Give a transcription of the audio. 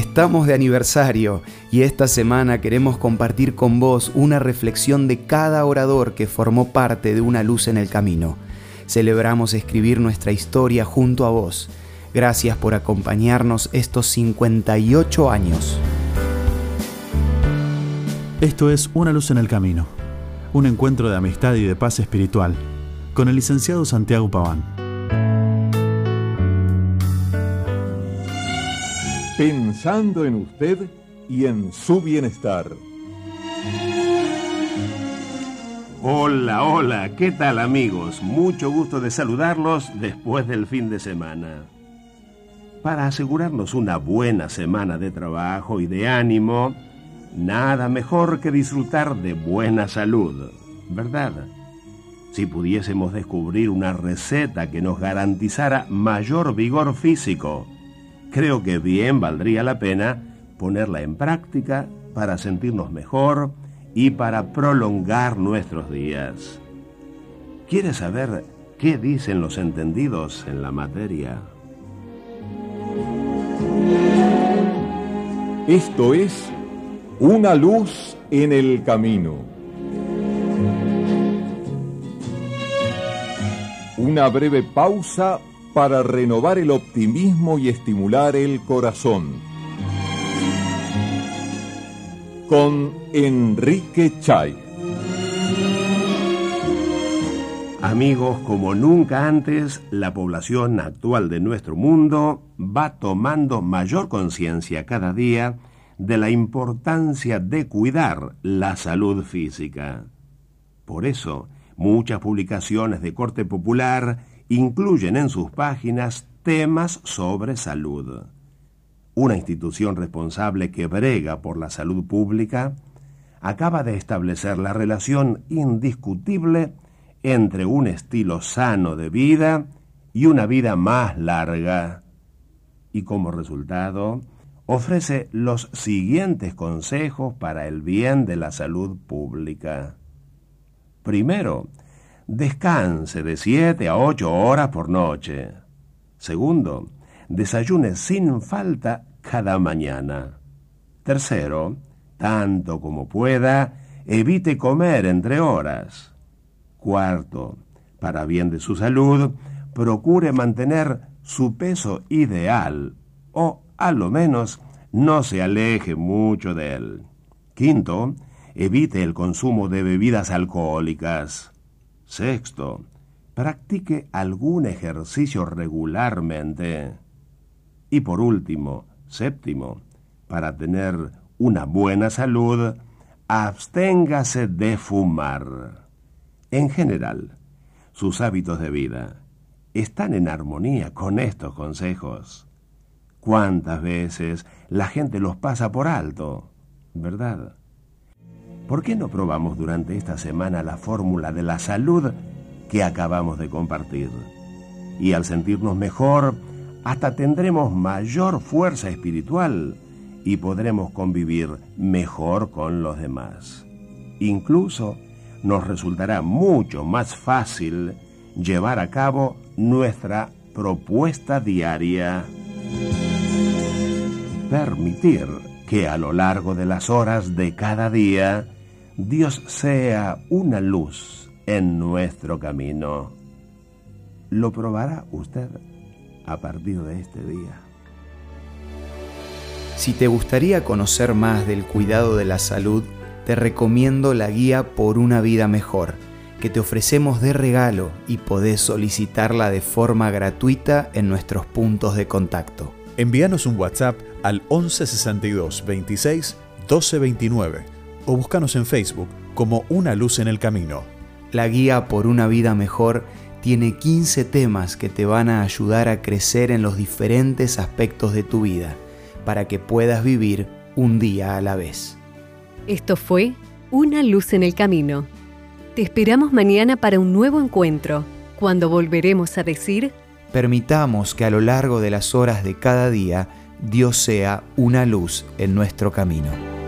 Estamos de aniversario y esta semana queremos compartir con vos una reflexión de cada orador que formó parte de una luz en el camino. Celebramos escribir nuestra historia junto a vos. Gracias por acompañarnos estos 58 años. Esto es Una luz en el camino, un encuentro de amistad y de paz espiritual con el licenciado Santiago Paván. Pensando en usted y en su bienestar. Hola, hola, ¿qué tal amigos? Mucho gusto de saludarlos después del fin de semana. Para asegurarnos una buena semana de trabajo y de ánimo, Nada mejor que disfrutar de buena salud, ¿verdad? Si pudiésemos descubrir una receta que nos garantizara mayor vigor físico, creo que bien valdría la pena ponerla en práctica para sentirnos mejor y para prolongar nuestros días. ¿Quieres saber qué dicen los entendidos en la materia? Esto es una luz en el camino. Una breve pausa para renovar el optimismo y estimular el corazón. Con Enrique Chay. Amigos, como nunca antes, la población actual de nuestro mundo va tomando mayor conciencia cada día de la importancia de cuidar la salud física. Por eso, muchas publicaciones de corte popular incluyen en sus páginas temas sobre salud. Una institución responsable que brega por la salud pública acaba de establecer la relación indiscutible entre un estilo sano de vida y una vida más larga. Y como resultado, ofrece los siguientes consejos para el bien de la salud pública. Primero, descanse de 7 a 8 horas por noche. Segundo, desayune sin falta cada mañana. Tercero, tanto como pueda, evite comer entre horas. Cuarto, para bien de su salud, procure mantener su peso ideal o a lo menos no se aleje mucho de él. Quinto, evite el consumo de bebidas alcohólicas. Sexto, practique algún ejercicio regularmente. Y por último, séptimo, para tener una buena salud, absténgase de fumar. En general, sus hábitos de vida están en armonía con estos consejos. ¿Cuántas veces la gente los pasa por alto? ¿Verdad? ¿Por qué no probamos durante esta semana la fórmula de la salud que acabamos de compartir? Y al sentirnos mejor, hasta tendremos mayor fuerza espiritual y podremos convivir mejor con los demás. Incluso nos resultará mucho más fácil llevar a cabo nuestra propuesta diaria permitir que a lo largo de las horas de cada día Dios sea una luz en nuestro camino. ¿Lo probará usted a partir de este día? Si te gustaría conocer más del cuidado de la salud, te recomiendo la guía Por una vida mejor, que te ofrecemos de regalo y podés solicitarla de forma gratuita en nuestros puntos de contacto. Envíanos un WhatsApp al 1162 26 1229 o búscanos en Facebook como Una Luz en el Camino. La guía por una vida mejor tiene 15 temas que te van a ayudar a crecer en los diferentes aspectos de tu vida para que puedas vivir un día a la vez. Esto fue Una Luz en el Camino. Te esperamos mañana para un nuevo encuentro, cuando volveremos a decir permitamos que a lo largo de las horas de cada día Dios sea una luz en nuestro camino.